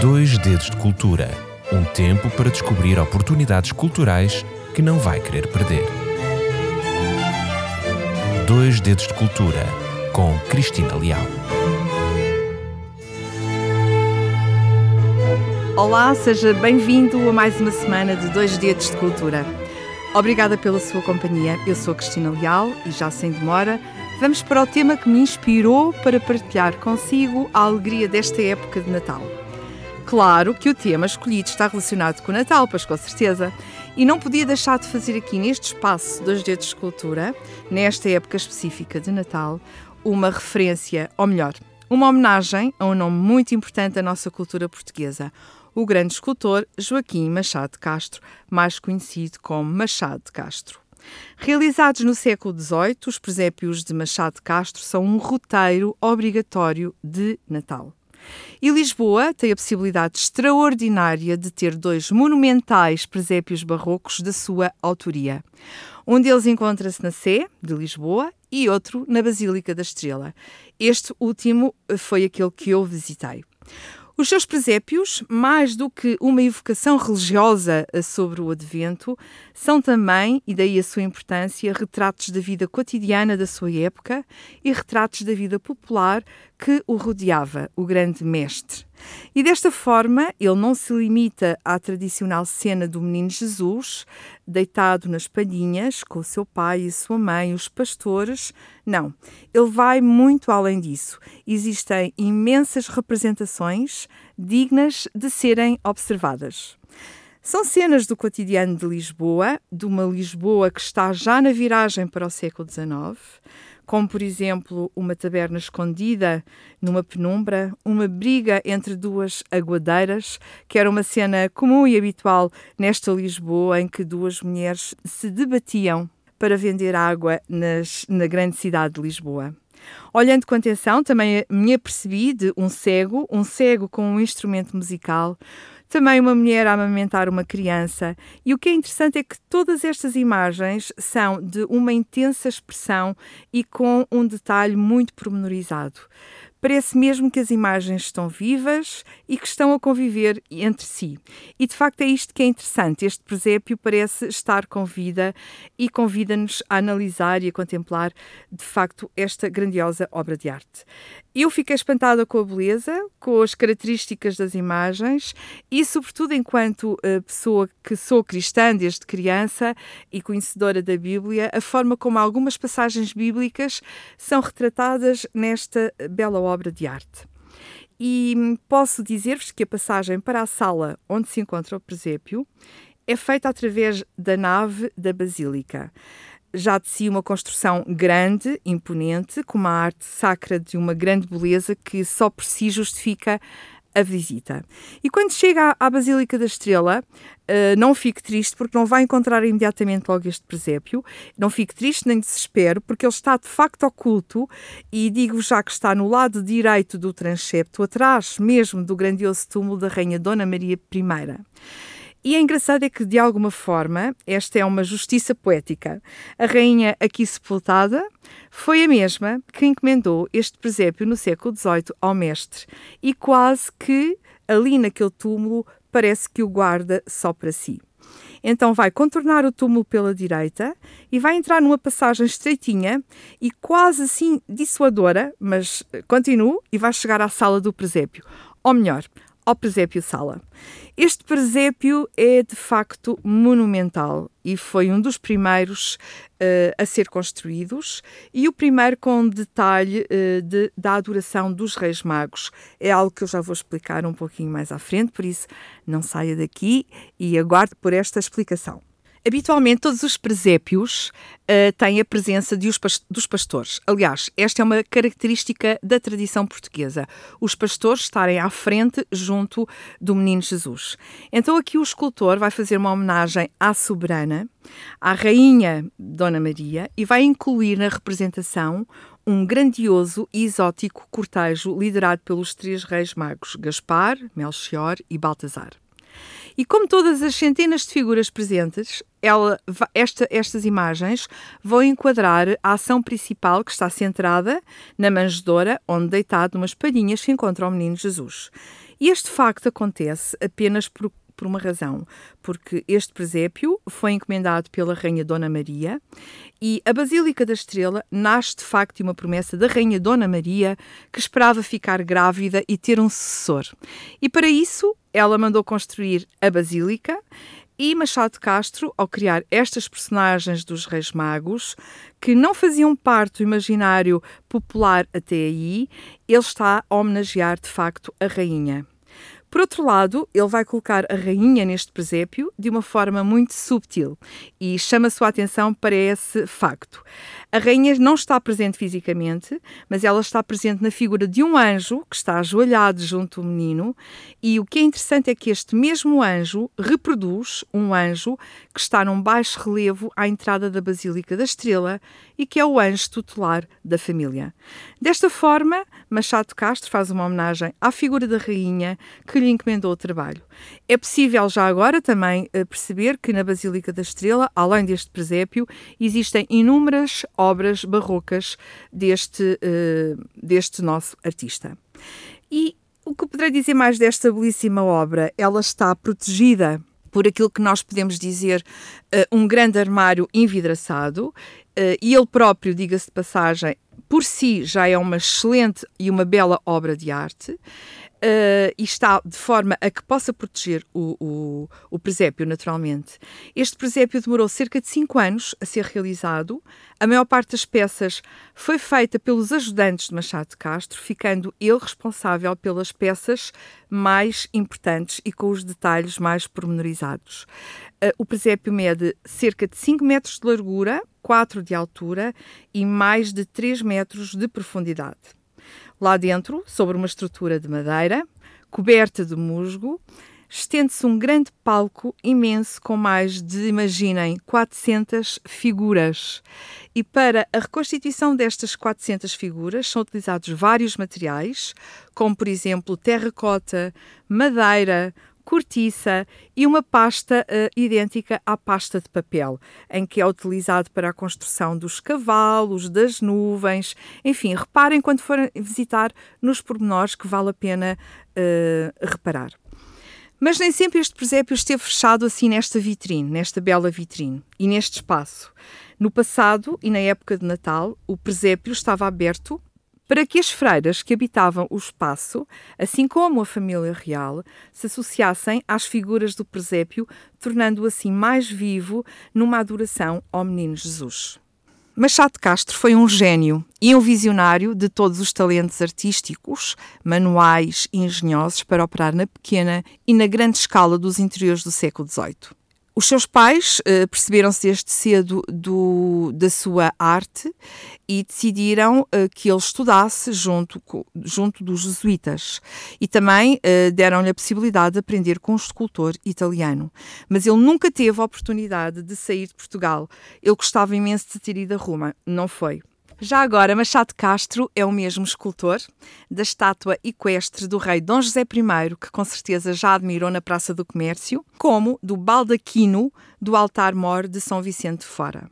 Dois Dedos de Cultura um tempo para descobrir oportunidades culturais que não vai querer perder. Dois Dedos de Cultura com Cristina Leal. Olá, seja bem-vindo a mais uma semana de Dois Dedos de Cultura. Obrigada pela sua companhia. Eu sou Cristina Leal e já sem demora vamos para o tema que me inspirou para partilhar consigo a alegria desta época de Natal. Claro que o tema escolhido está relacionado com o Natal, pois com certeza. E não podia deixar de fazer aqui neste espaço dos dedos de escultura, nesta época específica de Natal, uma referência, ou melhor, uma homenagem a um nome muito importante da nossa cultura portuguesa, o grande escultor Joaquim Machado de Castro, mais conhecido como Machado de Castro. Realizados no século XVIII, os presépios de Machado de Castro são um roteiro obrigatório de Natal. E Lisboa tem a possibilidade extraordinária de ter dois monumentais presépios barrocos da sua autoria. Um deles encontra-se na Sé, de Lisboa, e outro na Basílica da Estrela. Este último foi aquele que eu visitei. Os seus presépios, mais do que uma evocação religiosa sobre o Advento, são também, e daí a sua importância, retratos da vida cotidiana da sua época e retratos da vida popular que o rodeava, o grande mestre. E desta forma, ele não se limita à tradicional cena do menino Jesus, deitado nas palhinhas, com o seu pai e sua mãe, os pastores. Não, ele vai muito além disso. Existem imensas representações dignas de serem observadas. São cenas do cotidiano de Lisboa, de uma Lisboa que está já na viragem para o século XIX como por exemplo uma taberna escondida numa penumbra, uma briga entre duas aguadeiras, que era uma cena comum e habitual nesta Lisboa em que duas mulheres se debatiam para vender água nas, na grande cidade de Lisboa. Olhando com atenção, também me apercebi de um cego, um cego com um instrumento musical, também uma mulher a amamentar uma criança. E o que é interessante é que todas estas imagens são de uma intensa expressão e com um detalhe muito pormenorizado. Parece mesmo que as imagens estão vivas e que estão a conviver entre si. E de facto é isto que é interessante. Este presépio parece estar com vida e convida-nos a analisar e a contemplar de facto esta grandiosa obra de arte. Eu fiquei espantada com a beleza, com as características das imagens e, sobretudo, enquanto uh, pessoa que sou cristã desde criança e conhecedora da Bíblia, a forma como algumas passagens bíblicas são retratadas nesta bela obra de arte. E hum, posso dizer-vos que a passagem para a sala onde se encontra o presépio é feita através da nave da Basílica já de si uma construção grande, imponente, com uma arte sacra de uma grande beleza que só por si justifica a visita. E quando chega à Basílica da Estrela, uh, não fique triste porque não vai encontrar imediatamente logo este presépio. Não fique triste nem desespero porque ele está de facto oculto e digo já que está no lado direito do transepto, atrás mesmo do grandioso túmulo da Rainha Dona Maria I. E é engraçado é que, de alguma forma, esta é uma justiça poética. A rainha aqui sepultada foi a mesma que encomendou este presépio no século XVIII ao mestre e quase que ali naquele túmulo parece que o guarda só para si. Então vai contornar o túmulo pela direita e vai entrar numa passagem estreitinha e quase assim dissuadora, mas continua e vai chegar à sala do presépio. Ou melhor, ao presépio sala. Este presépio é de facto monumental e foi um dos primeiros uh, a ser construídos e o primeiro com detalhe uh, de, da adoração dos Reis Magos. É algo que eu já vou explicar um pouquinho mais à frente, por isso não saia daqui e aguarde por esta explicação. Habitualmente, todos os presépios uh, têm a presença os past dos pastores. Aliás, esta é uma característica da tradição portuguesa: os pastores estarem à frente junto do menino Jesus. Então, aqui o escultor vai fazer uma homenagem à soberana, à rainha Dona Maria, e vai incluir na representação um grandioso e exótico cortejo liderado pelos três reis magos, Gaspar, Melchior e Baltazar. E como todas as centenas de figuras presentes, ela, esta, estas imagens vão enquadrar a ação principal que está centrada na manjedoura, onde deitado numas palhinhas se encontra o menino Jesus. E este facto acontece apenas por por uma razão, porque este presépio foi encomendado pela Rainha Dona Maria e a Basílica da Estrela nasce de facto de uma promessa da Rainha Dona Maria que esperava ficar grávida e ter um sucessor. E para isso ela mandou construir a Basílica e Machado Castro, ao criar estas personagens dos Reis Magos, que não faziam parte do imaginário popular até aí, ele está a homenagear de facto a rainha. Por outro lado, ele vai colocar a rainha neste presépio de uma forma muito subtil e chama sua atenção para esse facto. A rainha não está presente fisicamente, mas ela está presente na figura de um anjo que está ajoelhado junto ao menino, e o que é interessante é que este mesmo anjo reproduz um anjo que está num baixo relevo à entrada da Basílica da Estrela e que é o anjo tutelar da família. Desta forma, Machado Castro faz uma homenagem à figura da rainha que lhe encomendou o trabalho. É possível já agora também eh, perceber que na Basílica da Estrela, além deste presépio, existem inúmeras obras barrocas deste, uh, deste nosso artista. E o que poderei dizer mais desta belíssima obra? Ela está protegida por aquilo que nós podemos dizer uh, um grande armário envidraçado, e ele próprio, diga-se de passagem, por si já é uma excelente e uma bela obra de arte uh, e está de forma a que possa proteger o, o, o, presépio, naturalmente. Este presépio demorou cerca de 5 anos a ser realizado. A maior parte das peças foi feita pelos ajudantes de Machado de Castro, ficando ele responsável pelas peças mais importantes e com os detalhes mais pormenorizados. Uh, o presépio mede cerca de 5 metros de largura, 4 de altura e mais de 3 metros de profundidade. Lá dentro, sobre uma estrutura de madeira, coberta de musgo, estende-se um grande palco imenso com mais de, imaginem, 400 figuras. E para a reconstituição destas 400 figuras são utilizados vários materiais, como por exemplo terracota, madeira, cortiça e uma pasta uh, idêntica à pasta de papel, em que é utilizado para a construção dos cavalos, das nuvens. Enfim, reparem quando forem visitar nos pormenores que vale a pena uh, reparar. Mas nem sempre este presépio esteve fechado assim nesta vitrine, nesta bela vitrine e neste espaço. No passado e na época de Natal, o presépio estava aberto para que as freiras que habitavam o espaço, assim como a família real, se associassem às figuras do presépio, tornando-o assim mais vivo numa adoração ao menino Jesus. Machado Castro foi um gênio e um visionário de todos os talentos artísticos, manuais e engenhosos para operar na pequena e na grande escala dos interiores do século XVIII. Os seus pais uh, perceberam-se desde cedo do, da sua arte e decidiram uh, que ele estudasse junto, junto dos jesuítas. E também uh, deram-lhe a possibilidade de aprender com um escultor italiano. Mas ele nunca teve a oportunidade de sair de Portugal. Ele gostava imenso de ter ido a Roma. Não foi. Já agora, Machado Castro é o mesmo escultor da estátua equestre do rei Dom José I, que com certeza já admirou na Praça do Comércio, como do baldaquino do altar-mor de São Vicente de Fora.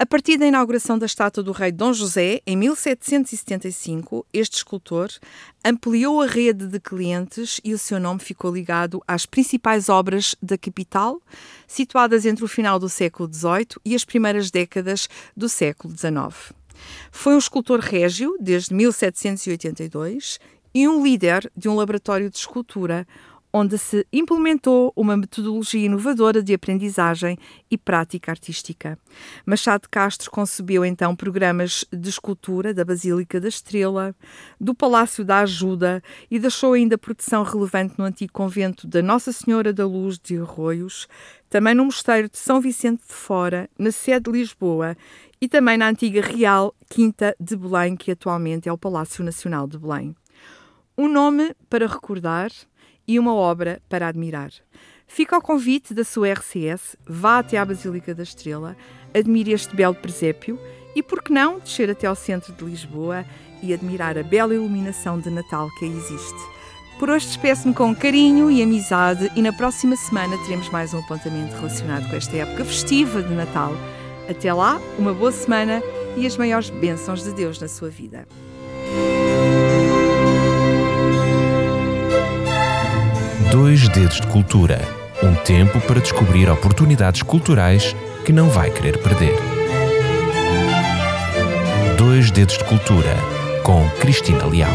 A partir da inauguração da estátua do rei Dom José, em 1775, este escultor ampliou a rede de clientes e o seu nome ficou ligado às principais obras da capital, situadas entre o final do século XVIII e as primeiras décadas do século XIX. Foi um escultor régio desde 1782 e um líder de um laboratório de escultura onde se implementou uma metodologia inovadora de aprendizagem e prática artística. Machado Castro concebeu então programas de escultura da Basílica da Estrela, do Palácio da Ajuda e deixou ainda produção relevante no antigo convento da Nossa Senhora da Luz de Arroios, também no Mosteiro de São Vicente de Fora, na sede de Lisboa e também na antiga Real Quinta de Belém, que atualmente é o Palácio Nacional de Belém. Um nome para recordar e uma obra para admirar. Fica ao convite da sua RCS, vá até à Basílica da Estrela, admire este belo presépio e, por que não, descer até ao centro de Lisboa e admirar a bela iluminação de Natal que aí existe. Por hoje despeço-me com carinho e amizade e na próxima semana teremos mais um apontamento relacionado com esta época festiva de Natal. Até lá, uma boa semana e as maiores bênçãos de Deus na sua vida. Dois Dedos de Cultura um tempo para descobrir oportunidades culturais que não vai querer perder. Dois Dedos de Cultura com Cristina Leal.